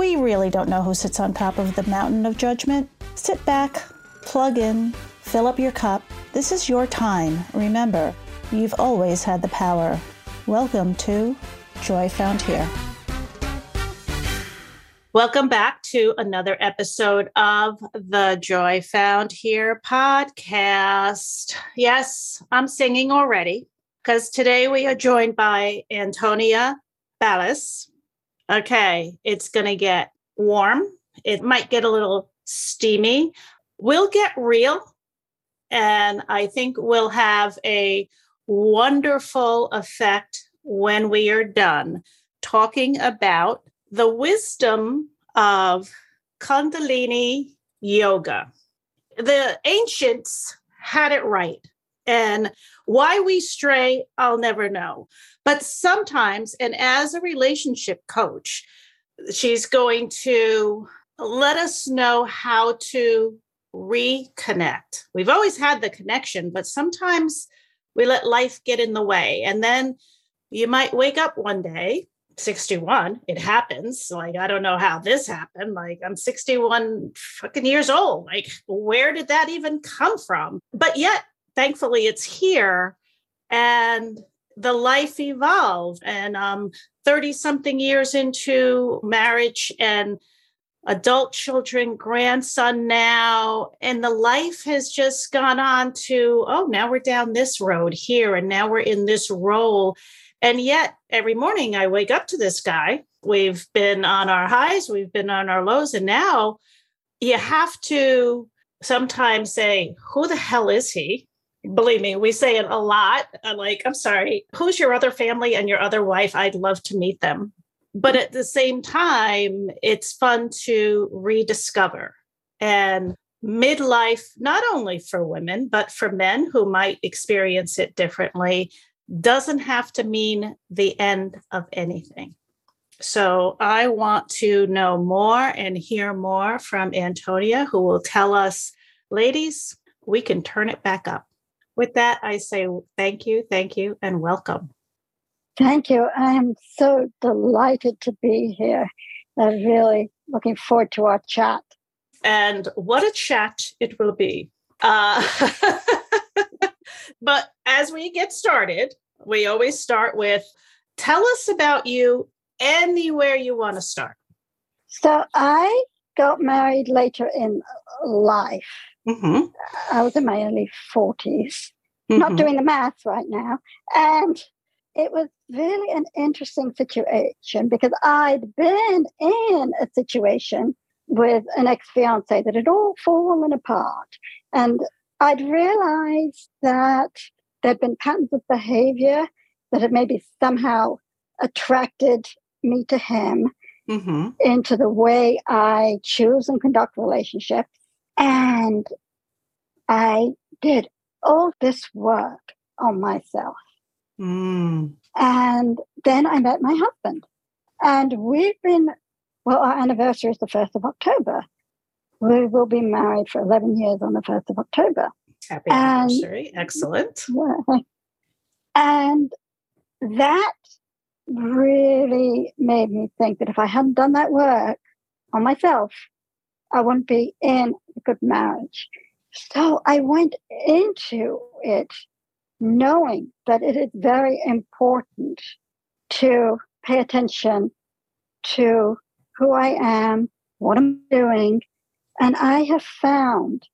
we really don't know who sits on top of the mountain of judgment. Sit back, plug in, fill up your cup. This is your time. Remember, you've always had the power. Welcome to Joy Found Here. Welcome back to another episode of the Joy Found Here podcast. Yes, I'm singing already because today we are joined by Antonia Ballas. Okay, it's going to get warm. It might get a little steamy. We'll get real. And I think we'll have a wonderful effect when we are done talking about the wisdom of Kundalini yoga. The ancients had it right. And why we stray, I'll never know. But sometimes, and as a relationship coach, she's going to let us know how to reconnect. We've always had the connection, but sometimes we let life get in the way. And then you might wake up one day, 61, it happens. Like, I don't know how this happened. Like, I'm 61 fucking years old. Like, where did that even come from? But yet, thankfully, it's here. And the life evolved and um 30 something years into marriage and adult children grandson now and the life has just gone on to oh now we're down this road here and now we're in this role and yet every morning i wake up to this guy we've been on our highs we've been on our lows and now you have to sometimes say who the hell is he believe me, we say it a lot. I'm like, I'm sorry, who's your other family and your other wife? I'd love to meet them. But at the same time, it's fun to rediscover. And midlife, not only for women, but for men who might experience it differently, doesn't have to mean the end of anything. So I want to know more and hear more from Antonia, who will tell us, ladies, we can turn it back up with that, I say thank you, thank you, and welcome. Thank you. I am so delighted to be here. I'm really looking forward to our chat. And what a chat it will be. Uh, but as we get started, we always start with tell us about you anywhere you want to start. So I got married later in life. Mm-hmm. I was in my early 40s, mm-hmm. not doing the math right now. And it was really an interesting situation because I'd been in a situation with an ex fiance that had all fallen apart. And I'd realized that there'd been patterns of behavior that had maybe somehow attracted me to him mm-hmm. into the way I choose and conduct relationships. And I did all this work on myself. Mm. And then I met my husband. And we've been, well, our anniversary is the 1st of October. We will be married for 11 years on the 1st of October. Happy and, anniversary. Excellent. Yeah. And that really made me think that if I hadn't done that work on myself, I wouldn't be in a good marriage. So I went into it knowing that it is very important to pay attention to who I am, what I'm doing. And I have found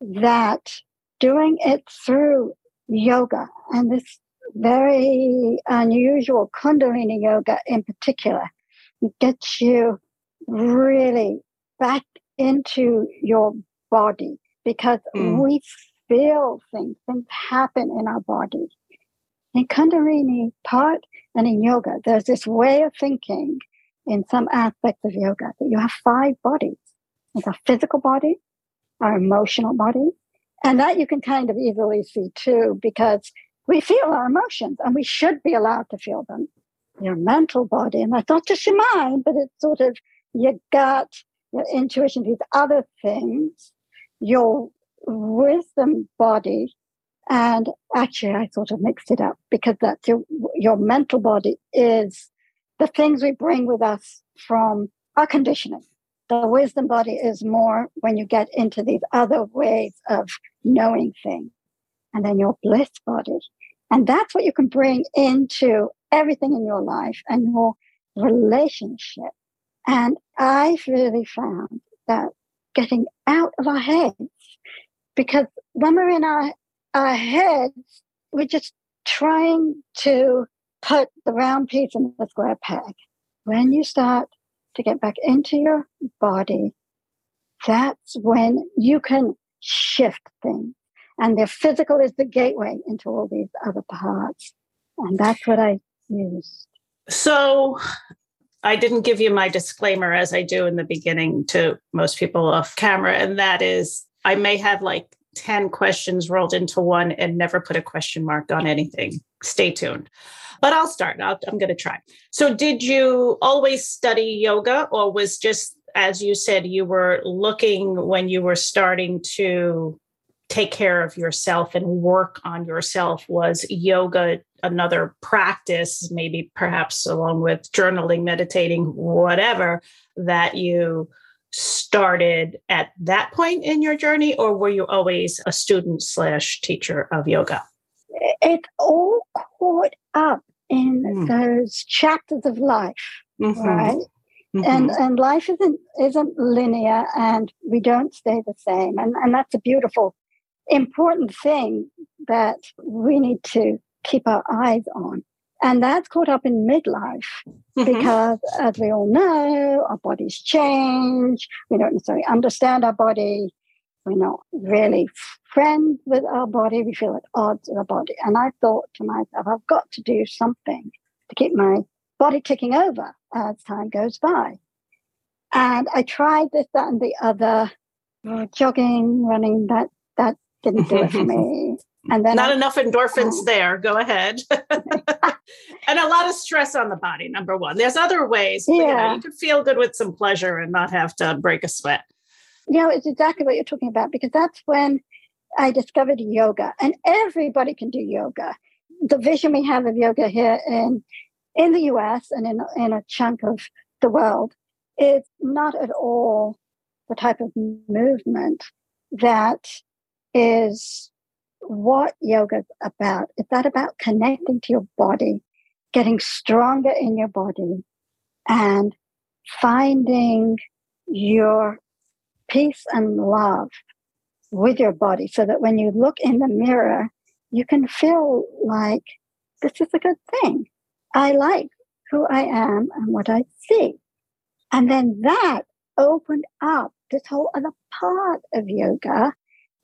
that doing it through yoga and this very unusual Kundalini yoga in particular gets you really back into your body because mm. we feel things, things happen in our body. In Kundalini part and in yoga, there's this way of thinking in some aspects of yoga that you have five bodies. There's a physical body, our emotional body, and that you can kind of easily see too, because we feel our emotions and we should be allowed to feel them. Your mental body, and that's not just your mind, but it's sort of your gut, your intuition, these other things, your wisdom body. And actually, I sort of mixed it up because that's your, your mental body is the things we bring with us from our conditioning. The wisdom body is more when you get into these other ways of knowing things. And then your bliss body. And that's what you can bring into everything in your life and your relationship. And I've really found that getting out of our heads, because when we're in our, our heads, we're just trying to put the round piece in the square peg. When you start to get back into your body, that's when you can shift things. And the physical is the gateway into all these other parts. And that's what I used. So I didn't give you my disclaimer as I do in the beginning to most people off camera. And that is, I may have like 10 questions rolled into one and never put a question mark on anything. Stay tuned. But I'll start. i am going to try. So, did you always study yoga, or was just as you said, you were looking when you were starting to take care of yourself and work on yourself? Was yoga another practice, maybe perhaps along with journaling, meditating, whatever, that you started at that point in your journey, or were you always a student slash teacher of yoga? It all caught up in mm. those chapters of life, mm-hmm. right? Mm-hmm. And and life isn't isn't linear, and we don't stay the same, and and that's a beautiful, important thing that we need to keep our eyes on. And that's caught up in midlife mm-hmm. because, as we all know, our bodies change. We don't necessarily understand our body. We're not really friends with our body. We feel at odds with our body. And I thought to myself, I've got to do something to keep my body ticking over as time goes by. And I tried this, that, and the other. Jogging, running, that that didn't do it for me. And then not I, enough endorphins uh, there. Go ahead. and a lot of stress on the body, number one. There's other ways. Yeah. You, know, you can feel good with some pleasure and not have to break a sweat. You know, it's exactly what you're talking about because that's when I discovered yoga. And everybody can do yoga. The vision we have of yoga here in in the US and in, in a chunk of the world is not at all the type of movement that is what yoga about. It's that about connecting to your body, getting stronger in your body, and finding your peace and love with your body so that when you look in the mirror, you can feel like this is a good thing. I like who I am and what I see. And then that opened up this whole other part of yoga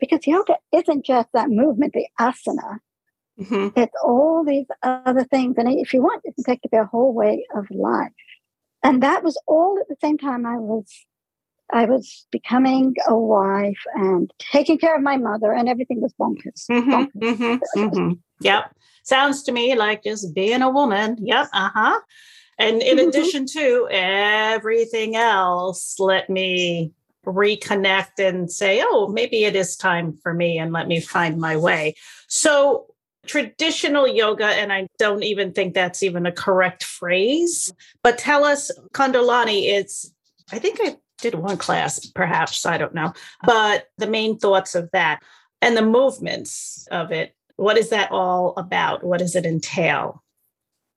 because yoga isn't just that movement, the asana. Mm-hmm. It's all these other things. And if you want, it can take to be a whole way of life. And that was all at the same time I was I was becoming a wife and taking care of my mother, and everything was bonkers. Mm-hmm, bonkers. Mm-hmm, mm-hmm. Yep. Sounds to me like just being a woman. Yep. Uh huh. And in mm-hmm. addition to everything else, let me reconnect and say, oh, maybe it is time for me and let me find my way. So, traditional yoga, and I don't even think that's even a correct phrase, but tell us, Kundalini, it's, I think I did one class, perhaps, I don't know, but the main thoughts of that and the movements of it. What is that all about? What does it entail?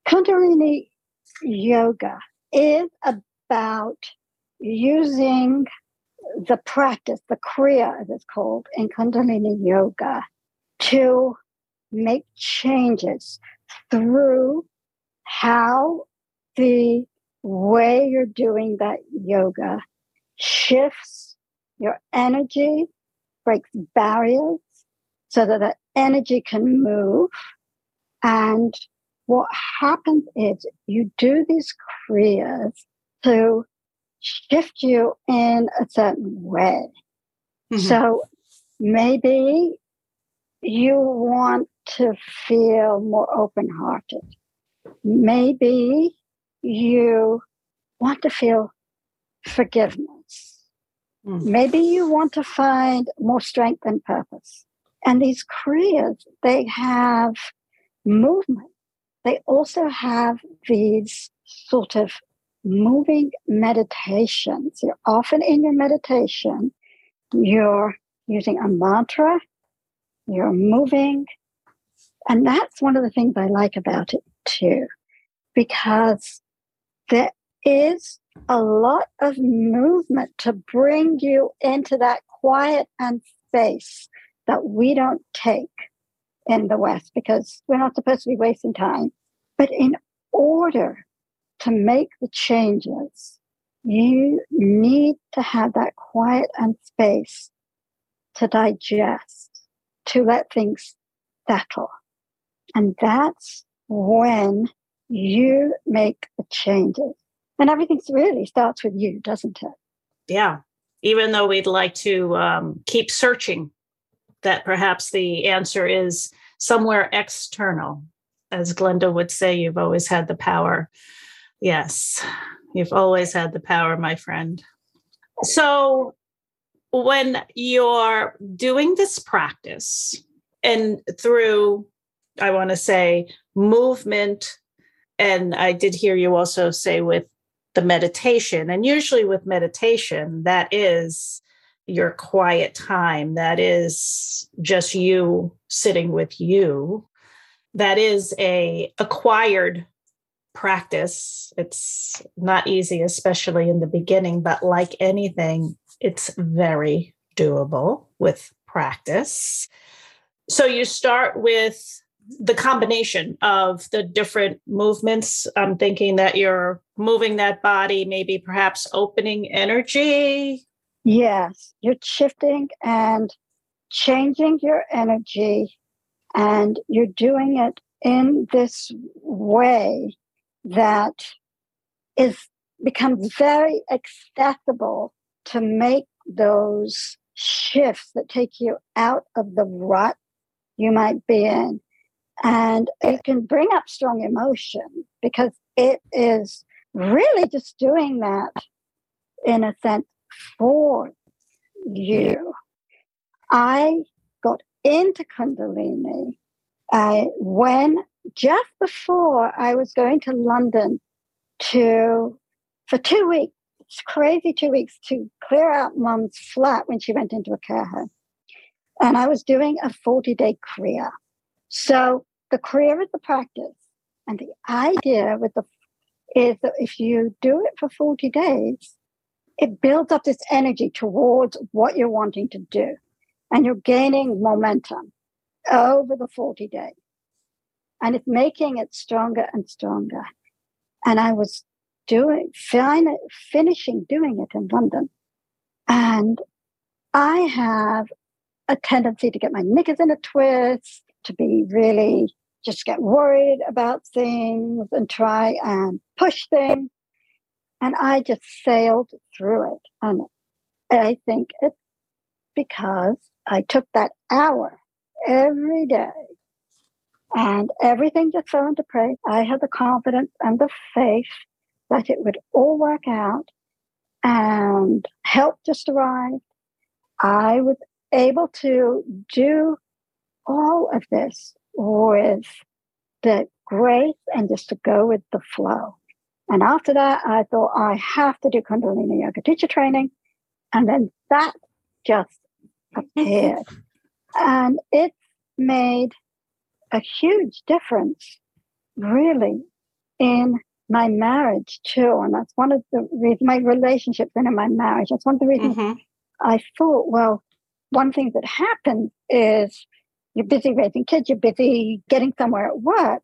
Kundalini yoga is about using the practice, the Kriya, as it's called in Kundalini Yoga, to make changes through how the way you're doing that yoga shifts your energy, breaks barriers so that the energy can move. And what happens is you do these kriyas to shift you in a certain way. Mm-hmm. So maybe you want to feel more open hearted. Maybe you want to feel forgiveness. Mm. Maybe you want to find more strength and purpose. And these kriyas, they have movement. They also have these sort of moving meditations. You're often in your meditation, you're using a mantra, you're moving. And that's one of the things I like about it too, because there is a lot of movement to bring you into that quiet and space that we don't take in the West because we're not supposed to be wasting time. But in order to make the changes, you need to have that quiet and space to digest, to let things settle. And that's when you make the changes. And everything really starts with you, doesn't it? Yeah. Even though we'd like to um, keep searching, that perhaps the answer is somewhere external. As Glinda would say, you've always had the power Yes, you've always had the power, my friend. So, when you're doing this practice and through, I want to say, movement, and I did hear you also say with the meditation, and usually with meditation, that is your quiet time, that is just you sitting with you. That is a acquired practice. It's not easy, especially in the beginning, but like anything, it's very doable with practice. So you start with the combination of the different movements. I'm thinking that you're moving that body, maybe perhaps opening energy. Yes, you're shifting and changing your energy, and you're doing it in this way that is becomes very accessible to make those shifts that take you out of the rut you might be in. And it can bring up strong emotion because it is really just doing that in a sense for you. I got into Kundalini uh, when just before I was going to London to for two weeks, crazy two weeks to clear out mom's flat when she went into a care home. And I was doing a 40 day Kriya. So the Kriya is the practice. And the idea with the is that if you do it for 40 days, it builds up this energy towards what you're wanting to do. And you're gaining momentum over the 40 days and it's making it stronger and stronger. And I was doing, fin- finishing doing it in London. And I have a tendency to get my knickers in a twist, to be really just get worried about things and try and push things. And I just sailed through it. And I think it's because I took that hour every day and everything just fell into place. I had the confidence and the faith that it would all work out. And help just arrived. I was able to do all of this with the grace and just to go with the flow. And after that, I thought I have to do Kundalini Yoga teacher training. And then that just appeared. and it made a huge difference, really, in my marriage too. And that's one of the reasons, my relationships and in my marriage. That's one of the reasons mm-hmm. I thought, well, one thing that happens is you're busy raising kids, you're busy getting somewhere at work,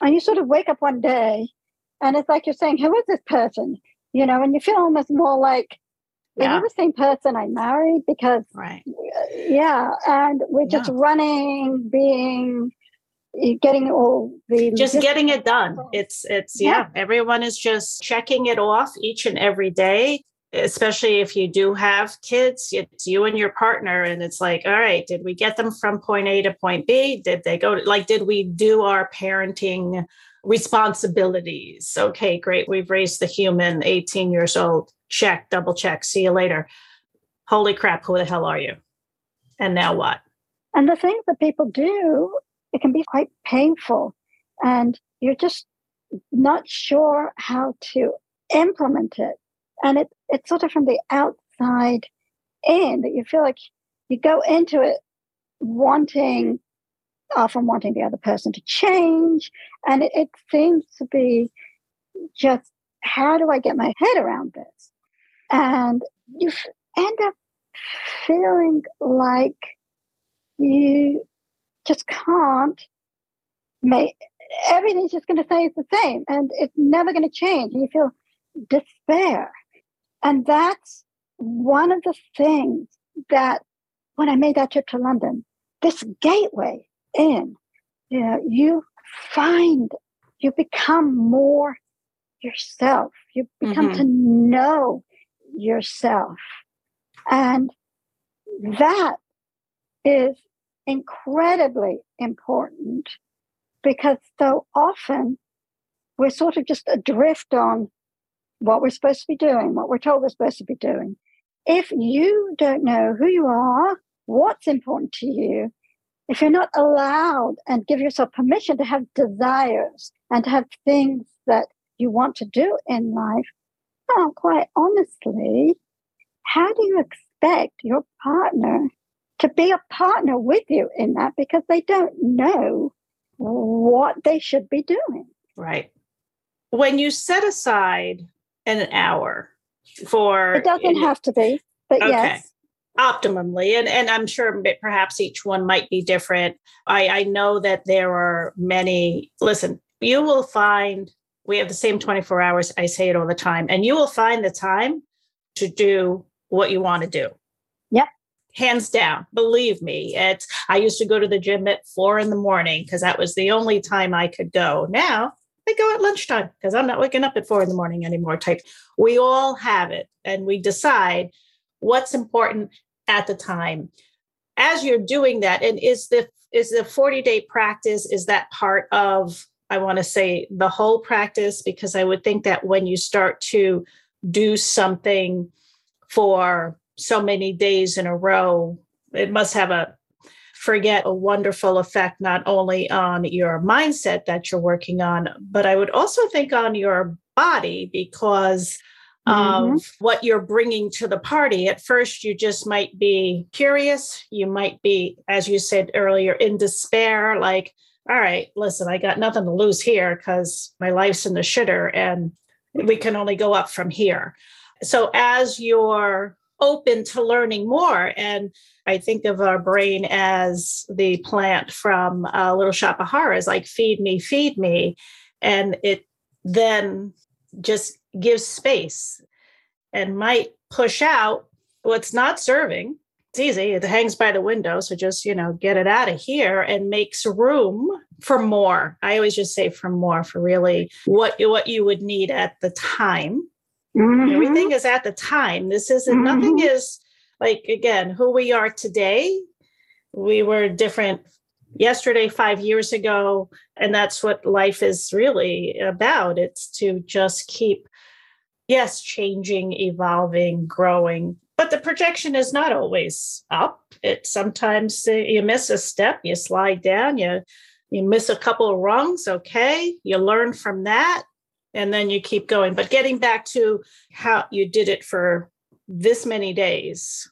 and you sort of wake up one day and it's like you're saying, who is this person? You know, and you feel almost more like, yeah. are you the same person I married? Because, right. yeah, and we're just yeah. running, being, getting all the just getting it done. it's it's yeah. yeah everyone is just checking it off each and every day especially if you do have kids it's you and your partner and it's like all right did we get them from point a to point b? Did they go to, like did we do our parenting responsibilities? Okay great we've raised the human 18 years old check double check see you later. Holy crap who the hell are you? And now what? And the things that people do it can be quite painful. And you're just not sure how to implement it. And it, it's sort of from the outside in that you feel like you go into it wanting often wanting the other person to change. And it, it seems to be just how do i get my head around this? And you end up feeling like you just can't make everything's just going to stay the same and it's never going to change and you feel despair and that's one of the things that when I made that trip to London, this gateway in, you know, you find, you become more yourself. You become mm-hmm. to know yourself. And that is incredibly important because so often we're sort of just adrift on what we're supposed to be doing, what we're told we're supposed to be doing. If you don't know who you are, what's important to you, if you're not allowed and give yourself permission to have desires and to have things that you want to do in life, well, quite honestly, how do you expect your partner to be a partner with you in that because they don't know what they should be doing? Right. When you set aside an hour for it doesn't have to be but okay. yes optimally and and i'm sure perhaps each one might be different i i know that there are many listen you will find we have the same 24 hours i say it all the time and you will find the time to do what you want to do hands down believe me it's i used to go to the gym at four in the morning because that was the only time i could go now I go at lunchtime because I'm not waking up at four in the morning anymore. Type. We all have it, and we decide what's important at the time. As you're doing that, and is the is the 40 day practice is that part of I want to say the whole practice because I would think that when you start to do something for so many days in a row, it must have a forget a wonderful effect not only on your mindset that you're working on, but I would also think on your body because mm-hmm. of what you're bringing to the party. At first, you just might be curious. You might be, as you said earlier, in despair, like, all right, listen, I got nothing to lose here because my life's in the shitter and we can only go up from here. So as you're open to learning more and I think of our brain as the plant from uh, Little Shop of Horrors, like feed me, feed me. And it then just gives space and might push out what's not serving. It's easy. It hangs by the window. So just, you know, get it out of here and makes room for more. I always just say for more, for really what, what you would need at the time. Mm-hmm. Everything is at the time. This isn't, mm-hmm. nothing is like again who we are today we were different yesterday 5 years ago and that's what life is really about it's to just keep yes changing evolving growing but the projection is not always up it sometimes you miss a step you slide down you you miss a couple of rungs okay you learn from that and then you keep going but getting back to how you did it for this many days.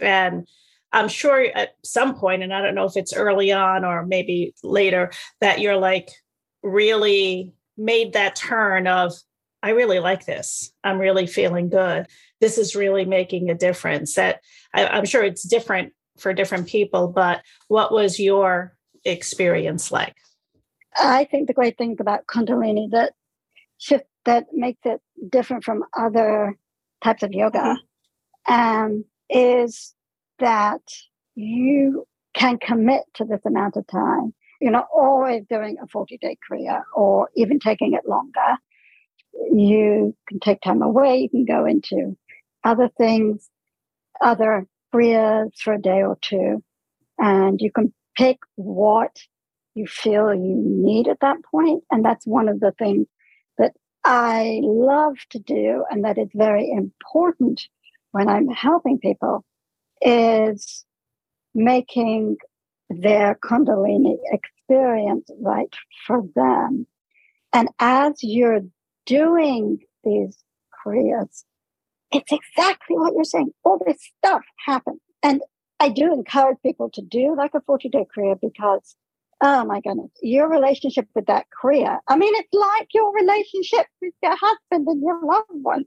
And I'm sure at some point, and I don't know if it's early on or maybe later, that you're like really made that turn of, I really like this. I'm really feeling good. this is really making a difference. That I, I'm sure it's different for different people, but what was your experience like? I think the great thing about Kundalini that shift that makes it different from other types of yoga mm-hmm. um, is that you can commit to this amount of time. You're not always doing a 40 day Kriya or even taking it longer. You can take time away. You can go into other things, other Kriyas for a day or two, and you can pick what you feel you need at that point. And that's one of the things I love to do and that is very important when I'm helping people is making their Kundalini experience right for them. And as you're doing these Kriyas, it's exactly what you're saying. All this stuff happens. And I do encourage people to do like a 40 day Kriya because, oh my goodness, your relationship with that Kriya. I mean, it's like your relationship with your husband and your loved one.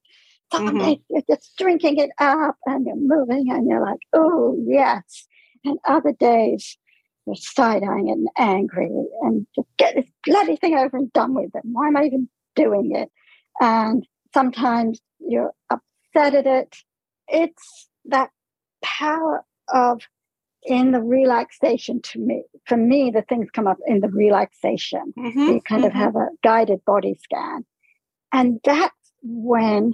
Mm-hmm. you're just drinking it up and you're moving and you're like, oh, yes. And other days you're side eyeing it and angry and just get this bloody thing over and done with it. Why am I even doing it? And sometimes you're upset at it. It's that power of in the relaxation to me. For me, the things come up in the relaxation. Mm-hmm, you kind mm-hmm. of have a guided body scan. And that's when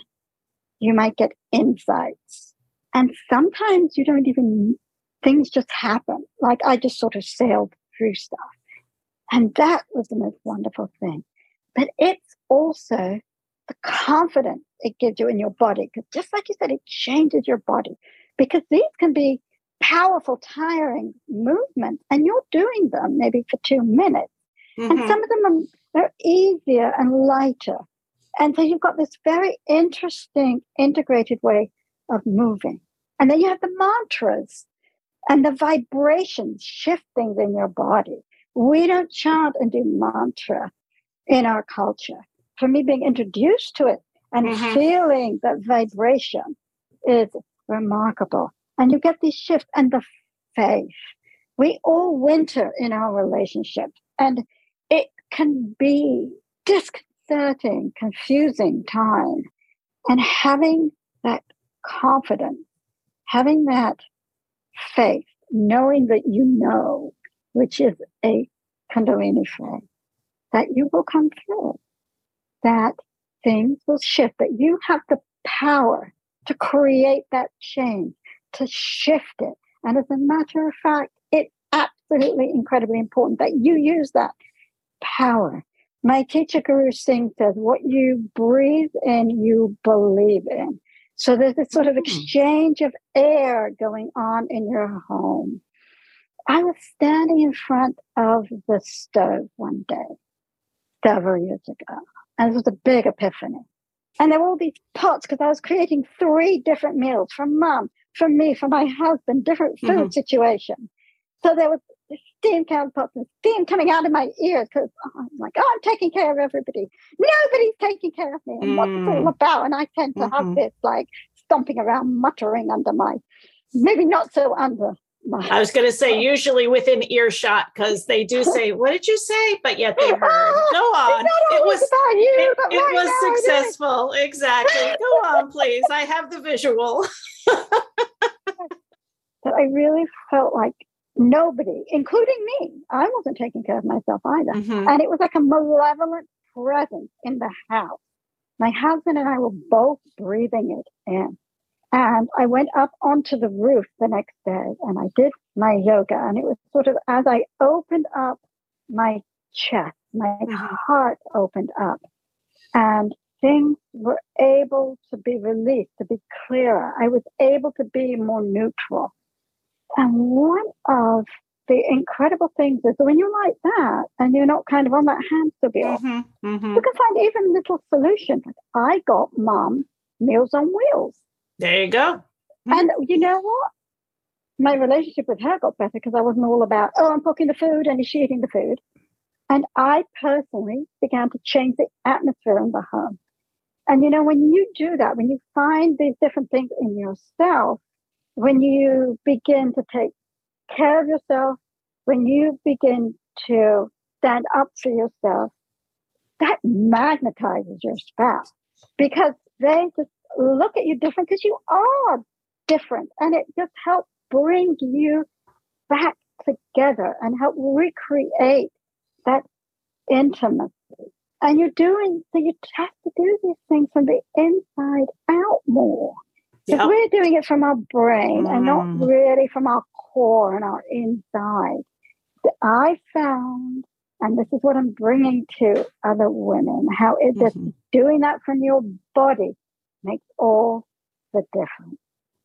you might get insights. And sometimes you don't even, things just happen. Like I just sort of sailed through stuff. And that was the most wonderful thing. But it's also the confidence it gives you in your body. Because just like you said, it changes your body. Because these can be powerful, tiring movements, and you're doing them maybe for two minutes. Mm-hmm. And some of them are, are easier and lighter. And so you've got this very interesting integrated way of moving. And then you have the mantras and the vibrations shifting in your body. We don't chant and do mantra in our culture. For me, being introduced to it and mm-hmm. feeling that vibration is remarkable. And you get these shifts and the faith. We all winter in our relationship, and it can be disconcerting, confusing time. And having that confidence, having that faith, knowing that you know, which is a Kundalini faith, that you will come through, that things will shift, that you have the power to create that change, to shift it. And as a matter of fact, it's absolutely incredibly important that you use that power. My teacher Guru Singh says, what you breathe in, you believe in. So there's this sort of hmm. exchange of air going on in your home. I was standing in front of the stove one day, several years ago, and it was a big epiphany. And there were all these pots because I was creating three different meals for mom, for me, for my husband, different food mm-hmm. situations. So there was steam countertops and steam coming out of my ears because oh, I'm like, oh, I'm taking care of everybody. Nobody's taking care of me. And mm. what's it all about? And I tend to mm-hmm. have this like stomping around, muttering under my, maybe not so under I was going to say usually within earshot because they do say, "What did you say?" But yet they heard. Go on. It was you, it, it was successful. Exactly. Go on, please. I have the visual. but I really felt like nobody, including me, I wasn't taking care of myself either, mm-hmm. and it was like a malevolent presence in the house. My husband and I were both breathing it in. And I went up onto the roof the next day and I did my yoga. And it was sort of as I opened up my chest, my mm-hmm. heart opened up, and things were able to be released, to be clearer. I was able to be more neutral. And one of the incredible things is when you're like that and you're not kind of on that hamster wheel, mm-hmm, mm-hmm. you can find even little solutions. I got mom Meals on Wheels. There you go. Mm-hmm. And you know what? My relationship with her got better because I wasn't all about, oh, I'm cooking the food and is she eating the food? And I personally began to change the atmosphere in the home. And you know, when you do that, when you find these different things in yourself, when you begin to take care of yourself, when you begin to stand up for yourself, that magnetizes your spouse because they just look at you different because you are different. And it just helps bring you back together and help recreate that intimacy. And you're doing, so you have to do these things from the inside out more. Because yep. we're doing it from our brain mm. and not mm. really from our core and our inside. I found, and this is what I'm bringing to other women, how is it mm-hmm. doing that from your body makes all the difference.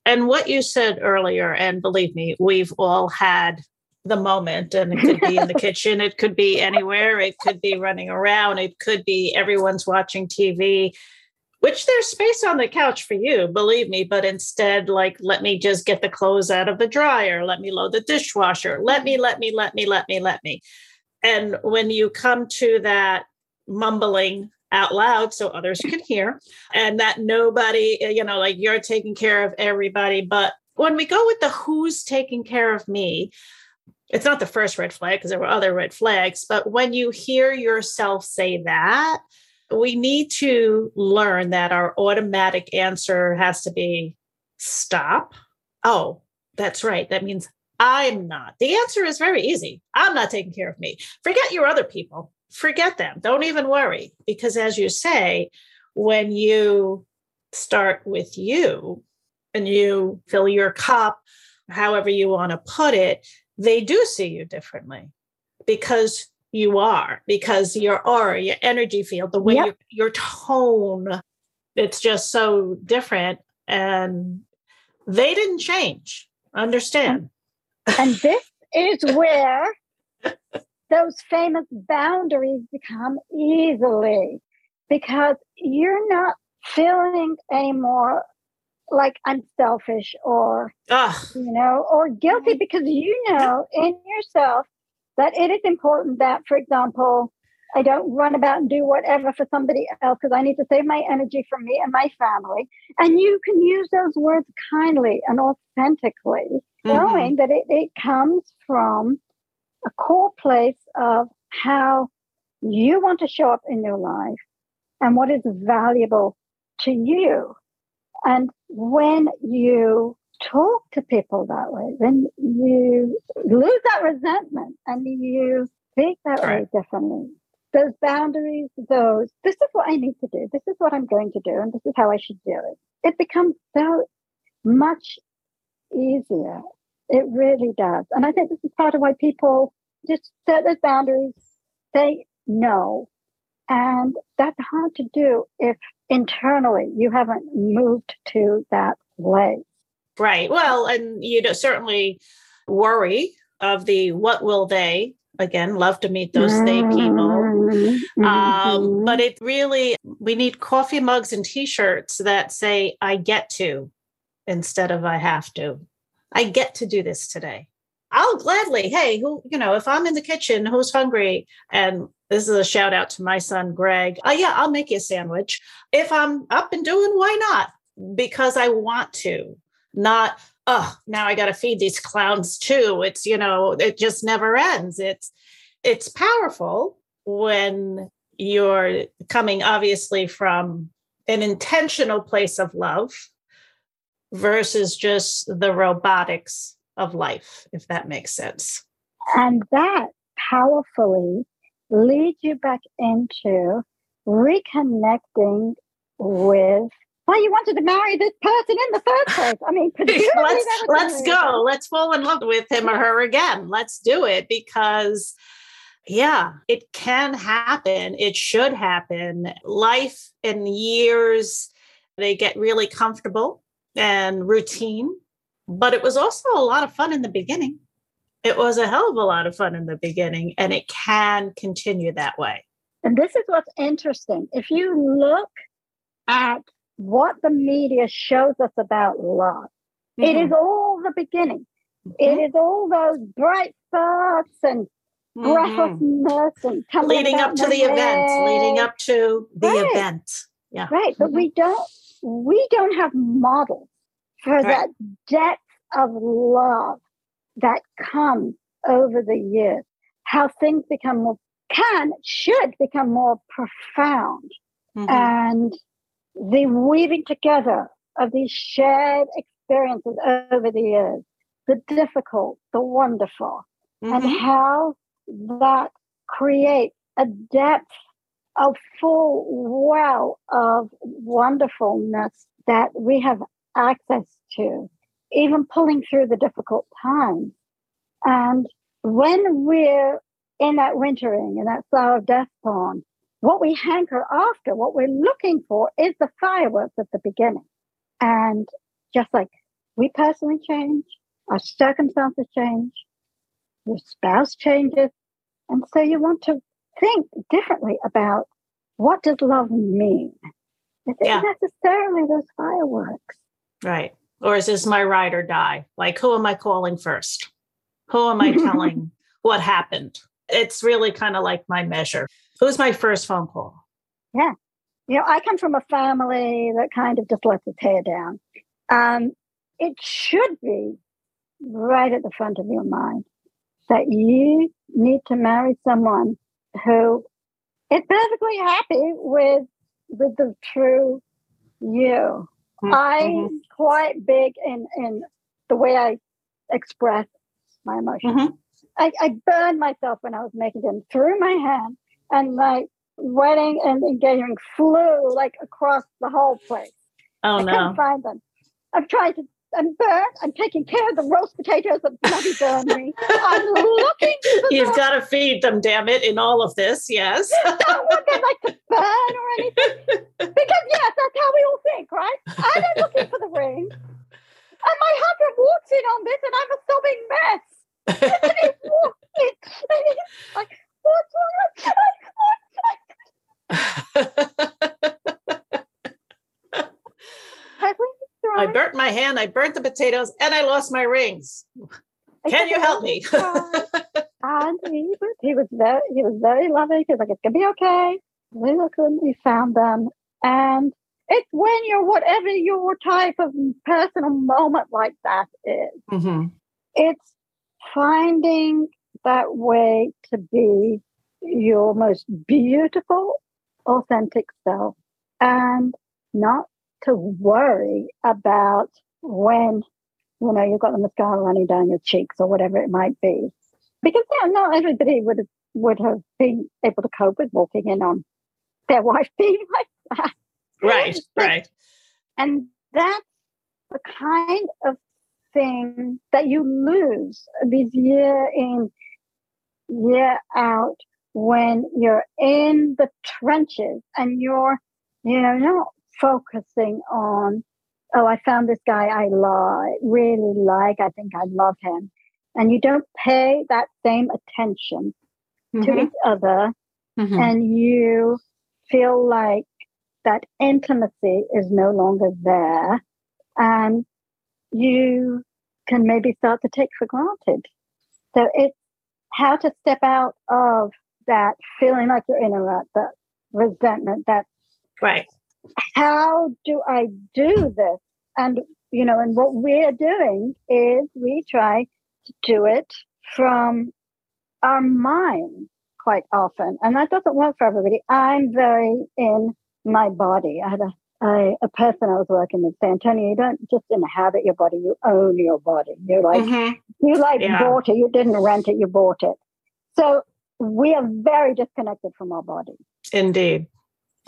And what you said earlier, and believe me, we've all had the moment, and it could be in the kitchen, it could be anywhere, it could be running around, it could be everyone's watching TV, which there's space on the couch for you, believe me. But instead, like, let me just get the clothes out of the dryer, let me load the dishwasher, let me, let me, let me, let me, let me. And when you come to that mumbling out loud so others can hear and that nobody eh, you know like you're taking care of everybody but when we go with the who's taking care of me it's not the first red flag because there were other red flags, but when you hear yourself say that, we need to learn that our automatic answer has to be stop. Oh, that's right. That means I'm not. The answer is very easy. I'm not taking care of me. Forget your other people. Forget them. Don't even worry. Because as you say, when you start with you and you fill your cup, however you want to put it, they do see you differently because you are, because your aura, your energy field, the way yep. your, your tone, it's just so different. And they didn't change. Understand? And this is where those famous boundaries become easily because you're not feeling anymore like I'm selfish or Ugh. you know or guilty because you know in yourself that it is important that for example I don't run about and do whatever for somebody else because I need to save my energy for me and my family. And you can use those words kindly and authentically, mm-hmm. knowing that it, it comes from a core place of how you want to show up in your life and what is valuable to you. And when you talk to people that way, then you lose that resentment and you speak that right. way differently. Those boundaries, those, this is what I need to do, this is what I'm going to do, and this is how I should do it. It becomes so much easier. It really does. And I think this is part of why people just set those boundaries, say no. And that's hard to do if internally you haven't moved to that place. Right. Well, and you know, certainly worry of the what will they again love to meet those they people mm-hmm. um, but it really we need coffee mugs and t-shirts that say i get to instead of i have to i get to do this today i'll gladly hey who you know if i'm in the kitchen who's hungry and this is a shout out to my son, Greg. Oh, yeah, I'll make you a sandwich. If I'm up and doing, why not? Because I want to, not, oh, now I got to feed these clowns too. It's, you know, it just never ends. It's, it's powerful when you're coming obviously from an intentional place of love versus just the robotics of life, if that makes sense. And that powerfully leads you back into reconnecting with why you wanted to marry this person in the first place. I mean, let's let's go. Let's fall in love with him or her again. Let's do it because yeah, it can happen. It should happen. Life and years they get really comfortable and routine, but it was also a lot of fun in the beginning it was a hell of a lot of fun in the beginning and it can continue that way. And this is what's interesting. If you look at what the media shows us about love, mm-hmm. it is all the beginning. Mm-hmm. It is all those bright spots and breathlessness mm-hmm. and leading up to the event, leading up to the right. event. Yeah. Right. But mm-hmm. we don't we don't have models for right. that depth of love that comes over the years. How things become more can, should become more profound. Mm-hmm. And the weaving together of these shared experiences over the years, the difficult, the wonderful, mm-hmm. and how that creates a depth of full well of wonderfulness that we have access to, even pulling through the difficult times. And when we're in that wintering, in that flower of death pond, what we hanker after, what we're looking for is the fireworks at the beginning. And just like we personally change, our circumstances change, your spouse changes. And so you want to think differently about what does love mean? Is yeah. it necessarily those fireworks? Right. Or is this my ride or die? Like, who am I calling first? Who am I telling what happened? It's really kind of like my measure. Who's my first phone call? Yeah. You know, I come from a family that kind of just lets its hair down. Um, it should be right at the front of your mind that you need to marry someone who is perfectly happy with with the true you. Mm-hmm. I'm quite big in in the way I express my emotions. Mm-hmm. I, I burned myself when I was making them through my hand, and my wedding and engagement flew like across the whole place. Oh I no! Couldn't find them. I've tried to I'm burnt. I'm taking care of the roast potatoes that bloody burn me. I'm looking. You've got to feed them, damn it, in all of this. Yes. Don't want them like to burn or anything. Because yes, that's how we all think, right? I'm not looking for the ring. And my husband walks in on this, and I'm a sobbing mess. and he walks in, and he's like, "What's wrong?" Have we I burnt my hand, I burnt the potatoes, and I lost my rings. Can you help me? and he was, he was very he was very loving. He was like, "It's gonna be okay." We looked and we found them, and it's when you're whatever your type of personal moment like that is. Mm-hmm. It's finding that way to be your most beautiful, authentic self, and not to worry about when, you know, you've got the mascara running down your cheeks or whatever it might be. Because yeah, not everybody would have would have been able to cope with walking in on their wife being like that. Right, right. And that's the kind of thing that you lose these year in, year out when you're in the trenches and you're, you know, not focusing on, oh, I found this guy I like, really like, I think I love him. And you don't pay that same attention mm-hmm. to each other. Mm-hmm. And you feel like that intimacy is no longer there. And you can maybe start to take for granted. So it's how to step out of that feeling like you're in a rut, that resentment, that right how do I do this? And, you know, and what we're doing is we try to do it from our mind quite often. And that doesn't work for everybody. I'm very in my body. I had a I, a person I was working with say, Antonia, you don't just inhabit your body, you own your body. You're like, mm-hmm. you like yeah. bought it, you didn't rent it, you bought it. So we are very disconnected from our body. Indeed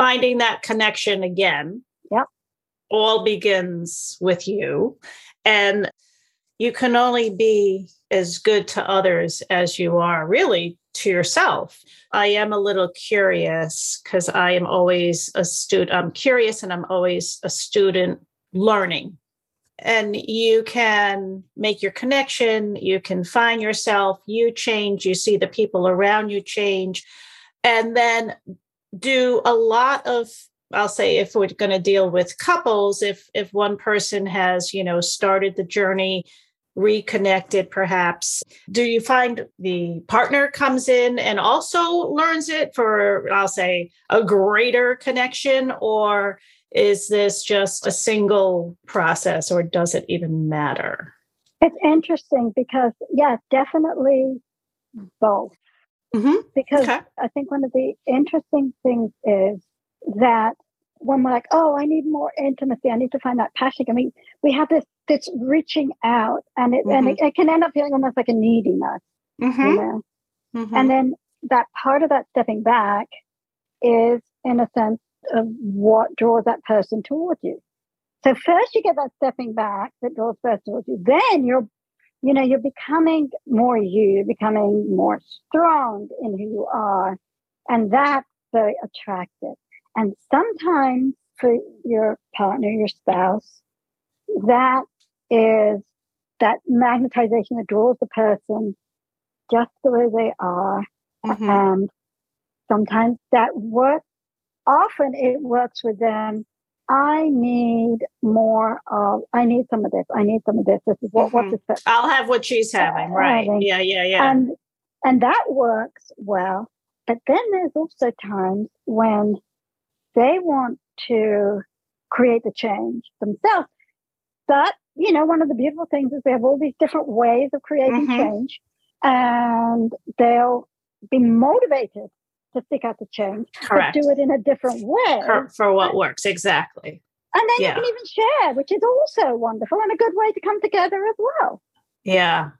finding that connection again. Yep. All begins with you. And you can only be as good to others as you are really to yourself. I am a little curious because I am always a student. I'm curious and I'm always a student learning. And you can make your connection, you can find yourself, you change, you see the people around you change. And then do a lot of I'll say if we're going to deal with couples, if if one person has, you know, started the journey reconnected perhaps do you find the partner comes in and also learns it for i'll say a greater connection? Or is this just a single process or does it even matter? It's interesting because yeah definitely both mm-hmm. because okay. i think one of the interesting things is that when we're like, oh, I need more intimacy, I need to find that passion. I mean, we have this this reaching out, and it mm-hmm. and it, it, can end up feeling almost like a neediness, mm-hmm. you know. Mm-hmm. And then that part of that stepping back is, in a sense, of what draws that person towards you. So first, you get that stepping back that draws first towards you. Then you're, you know, you're becoming more you, you're becoming more strong in who you are, and that's very attractive. And sometimes for your partner, your spouse, that is that magnetization that draws the person just the way they are. Mm-hmm. And sometimes that works, often it works with them. I need more of, I need some of this. I need some of this. This is what, mm-hmm. what this. I'll have what she's having. Right. Having. Yeah, yeah, yeah. And, and that works well. But then there's also times when they want to create the change themselves. But, you know, one of the beautiful things is they have all these different ways of creating mm-hmm. change and they'll be motivated to stick out the change, Correct. but do it in a different way. For what works, exactly. And then yeah. you can even share, which is also wonderful and a good way to come together as well. Yeah.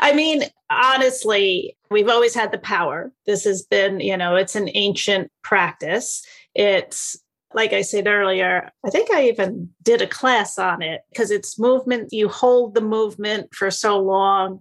I mean, honestly, we've always had the power. This has been, you know, it's an ancient practice. It's like I said earlier, I think I even did a class on it because it's movement. You hold the movement for so long.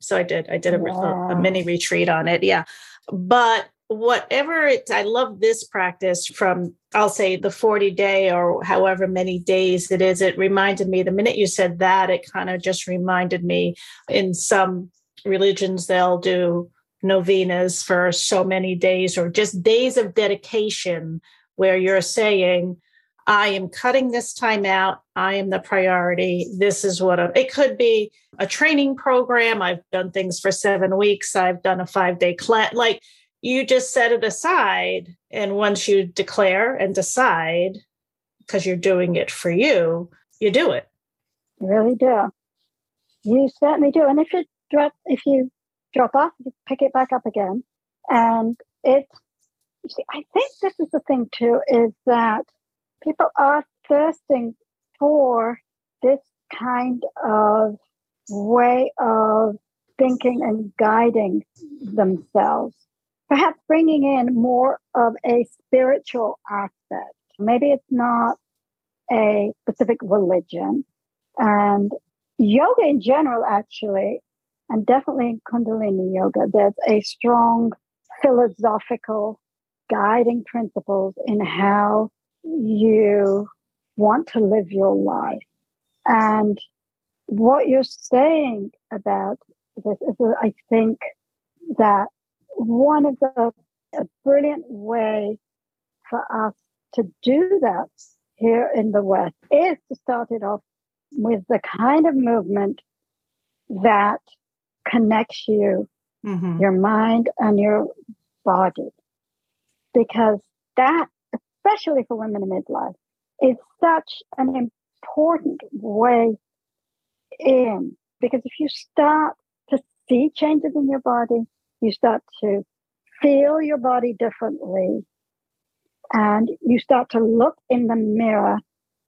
So I did, I did a, wow. a, a mini retreat on it. Yeah. But whatever it, I love this practice from, I'll say the 40 day or however many days it is. It reminded me the minute you said that, it kind of just reminded me in some religions, they'll do novenas for so many days or just days of dedication where you're saying, I am cutting this time out. I am the priority. This is what I'm, it could be a training program. I've done things for seven weeks. I've done a five day class. Like you just set it aside. And once you declare and decide, because you're doing it for you, you do it. You really do. You certainly do. And if you drop, if you drop off, you pick it back up again. And it's, see, I think this is the thing too, is that people are thirsting for this kind of way of thinking and guiding themselves. Perhaps bringing in more of a spiritual aspect. Maybe it's not a specific religion. And yoga in general, actually, and definitely in Kundalini Yoga, there's a strong philosophical guiding principles in how you want to live your life. And what you're saying about this is, I think, that one of the a brilliant way for us to do that here in the West is to start it off with the kind of movement that connects you, mm-hmm. your mind and your body. Because that, especially for women in midlife, is such an important way in. Because if you start to see changes in your body, you start to feel your body differently, and you start to look in the mirror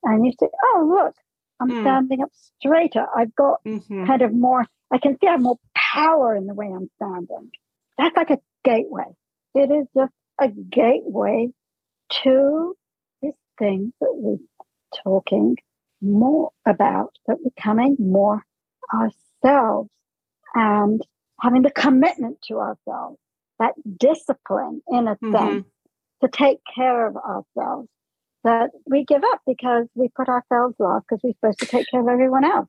and you say, Oh, look, I'm mm. standing up straighter. I've got mm-hmm. kind of more, I can see I have more power in the way I'm standing. That's like a gateway. It is just a gateway to this thing that we're talking more about, that becoming more ourselves and having the commitment to ourselves, that discipline in a mm-hmm. sense to take care of ourselves that we give up because we put ourselves last because we're supposed to take care of everyone else.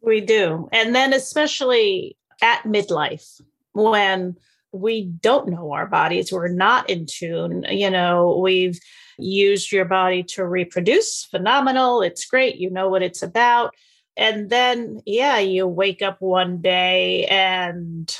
We do. And then, especially at midlife, when we don't know our bodies, we're not in tune. You know, we've used your body to reproduce, phenomenal. It's great. You know what it's about. And then, yeah, you wake up one day and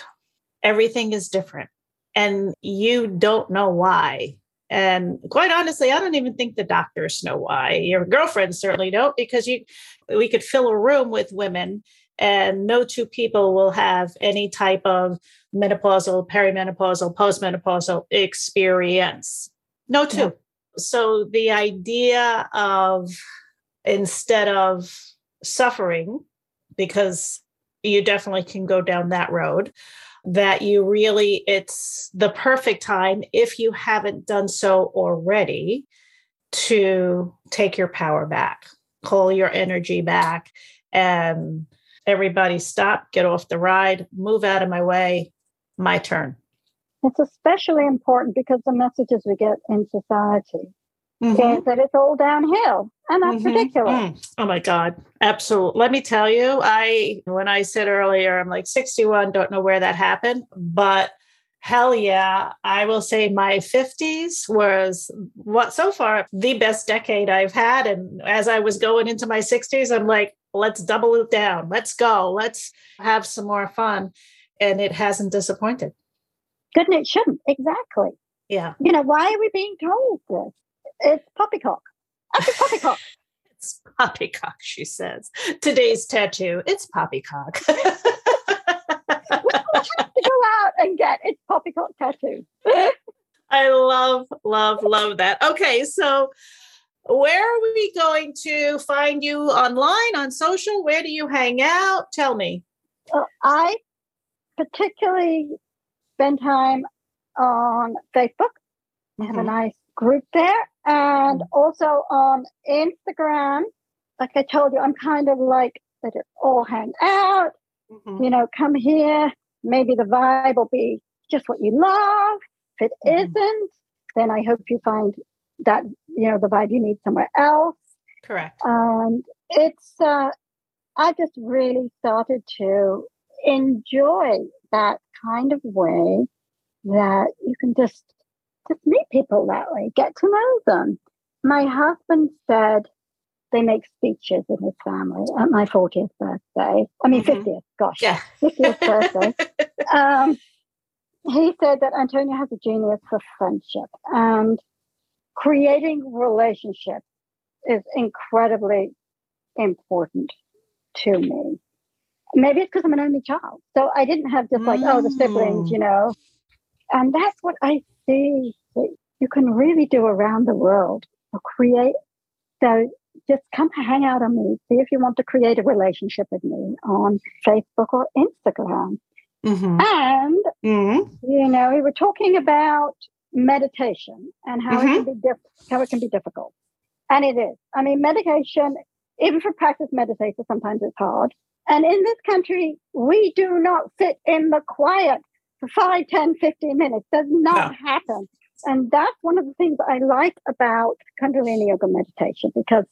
everything is different and you don't know why. And quite honestly, I don't even think the doctors know why. Your girlfriends certainly don't, because you we could fill a room with women and no two people will have any type of menopausal, perimenopausal, postmenopausal experience. No two. Yeah. So the idea of instead of suffering, because you definitely can go down that road, that you really, it's the perfect time if you haven't done so already to take your power back, pull your energy back, and everybody stop, get off the ride, move out of my way, my turn. It's especially important because the messages we get in society mm-hmm. is that it's all downhill. And that's mm-hmm. ridiculous. Mm. Oh my God. Absolutely. Let me tell you, I, when I said earlier, I'm like 61, don't know where that happened, but hell yeah, I will say my 50s was what so far the best decade I've had. And as I was going into my 60s, I'm like, let's double it down. Let's go. Let's have some more fun. And it hasn't disappointed. Good, and it shouldn't. Exactly. Yeah. You know, why are we being told this? It's poppycock. It's poppycock. it's poppycock, she says. Today's tattoo, it's poppycock. we have to go out and get its poppycock tattoo. I love, love, love that. Okay, so where are we going to find you online on social? Where do you hang out? Tell me. Well, I particularly spend time on Facebook. I have mm-hmm. a nice group there and mm-hmm. also on Instagram. Like I told you, I'm kind of like let it all hang out. Mm-hmm. You know, come here. Maybe the vibe will be just what you love. If it mm-hmm. not then I hope you find that you know the vibe you need somewhere else. Correct. And it's uh, I just really started to enjoy that kind of way that you can just just meet people that way, get to know them. My husband said they make speeches in his family at my 40th birthday. I mean, mm-hmm. 50th, gosh, yeah. 50th birthday. um, he said that Antonia has a genius for friendship and creating relationships is incredibly important to me. Maybe it's because I'm an only child. So I didn't have just like, mm. oh, the siblings, you know. And that's what I see that you can really do around the world or create. So just come hang out on me. See if you want to create a relationship with me on Facebook or Instagram. Mm-hmm. And, mm-hmm. you know, we were talking about meditation and how mm-hmm. it can be diff- how it can be difficult. And it is. I mean, meditation, even for practice meditators, sometimes it's hard. And in this country, we do not sit in the quiet for 5, 10, 15 minutes. Does not no. happen. And that's one of the things I like about Kundalini Yoga meditation because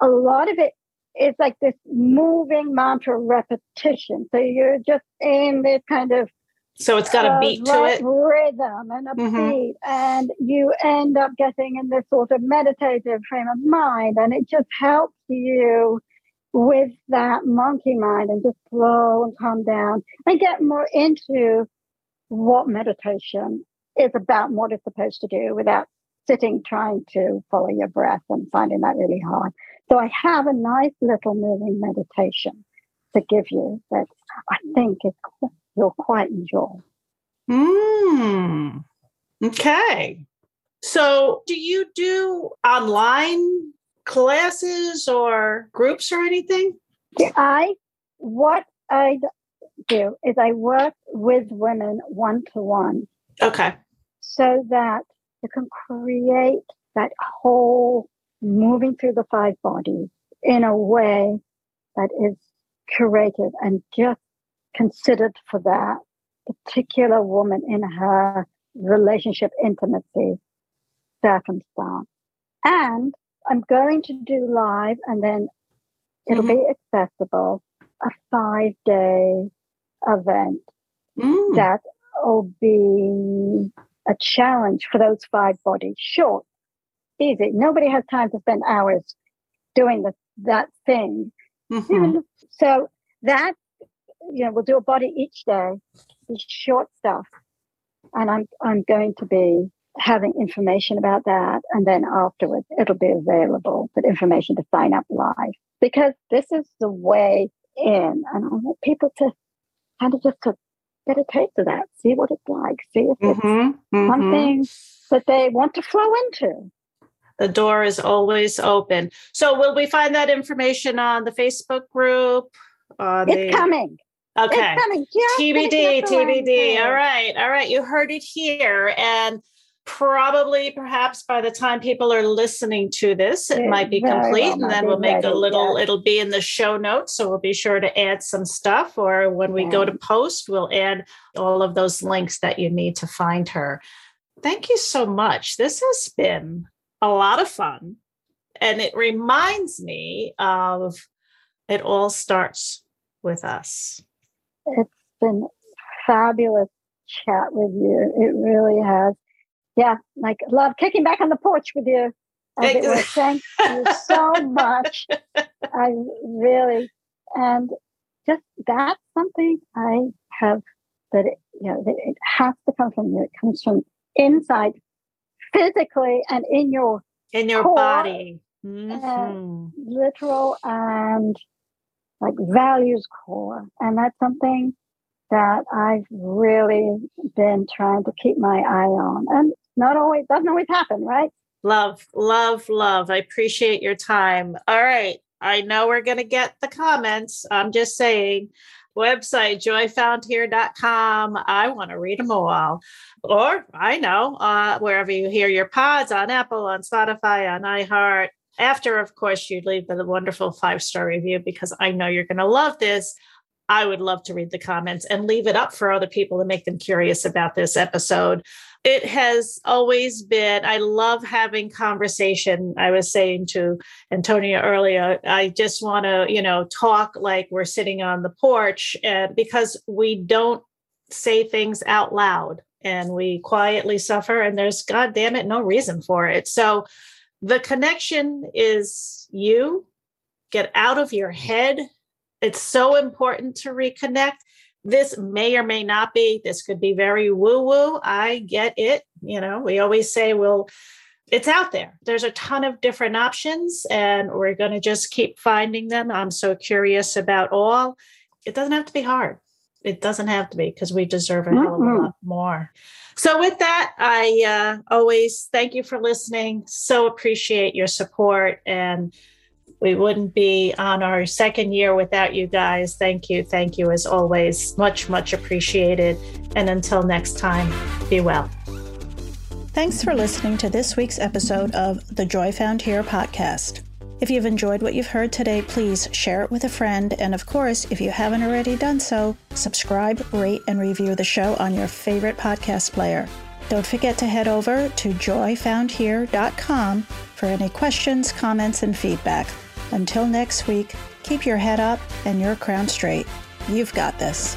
a lot of it is like this moving mantra repetition. So you're just in this kind of so it's got a beat to it. Rhythm and a mm-hmm. beat. And you end up getting in this sort of meditative frame of mind. And it just helps you with that monkey mind and just slow and calm down and get more into what meditation is about, what it's supposed to do without sitting trying to follow your breath and finding that really hard. So I have a nice little moving meditation to give you that I think is you'll quite enjoy. Mm. Okay. So, do you do online classes or groups or anything? I what I do is I work with women one to one. Okay. So that you can create that whole moving through the five bodies in a way that is curated and just considered for that particular woman in her relationship intimacy circumstance. And I'm going to do live and then it'll mm-hmm. be accessible a five day event mm. that will be a challenge for those five bodies. Short, easy. Nobody has time to spend hours doing the, that thing Mm-hmm. So that, you know, we'll do a body each day, these short stuff. And I'm, I'm going to be having information about that. And then afterwards, it'll be available, but information to sign up live because this is the way in. And I want people to kind of just to get a taste of that, see what it's like, see if it's mm-hmm, mm-hmm. something that they want to flow into. The door is always open. So, will we find that information on the Facebook group? On it's the... coming. Okay. It's coming. TBD, TBD. All right. All right. You heard it here. And probably perhaps by the time people are listening to this it might be complete well and then we'll make ready, a little yeah. it'll be in the show notes so we'll be sure to add some stuff or when we yeah. go to post we'll add all of those links that you need to find her thank you so much this has been a lot of fun and it reminds me of it all starts with us it's been fabulous chat with you it really has yeah, like love kicking back on the porch with you. Thank you so much. I really, and just that's something I have that it, you know, it has to come from you. It comes from inside, physically, and in your in your body, mm-hmm. literal and like values core, and that's something that I've really been trying to keep my eye on. And not always doesn't always happen, right? Love, love, love. I appreciate your time. All right. I know we're going to get the comments. I'm just saying, website joyfoundhere.com. I want to read them all. Or I know, uh, wherever you hear your pods on Apple, on Spotify, on iHeart. After, of course, you leave the wonderful five star review because I know you're going to love this. I would love to read the comments and leave it up for other people to make them curious about this episode it has always been i love having conversation. I was saying to antonia earlier i just want to you know talk like we're sitting on the porch and because we don't say things out loud and we quietly suffer and there's god damn it no reason for it. So the connection is you. Get out of your head. It's so important to reconnect this may or may not be. This could be very woo woo. I get it. You know, we always say, well, it's out there. There's a ton of different options, and we're going to just keep finding them. I'm so curious about all. It doesn't have to be hard. It doesn't have to be because we deserve a hell of a lot more. So, with that, I uh, always thank you for listening. So appreciate your support and we wouldn't be on our second year without you guys. Thank you. Thank you as always. Much, much appreciated. And until next time, be well. Thanks for listening to this week's episode of the Joy Found Here podcast. If you've enjoyed what you've heard today, please share it with a friend. And of course, if you haven't already done so, subscribe, rate, and review the show on your favorite podcast player. Don't forget to head over to joyfoundhere.com for any questions, comments, and feedback. Until next week, keep your head up and your crown straight. You've got this.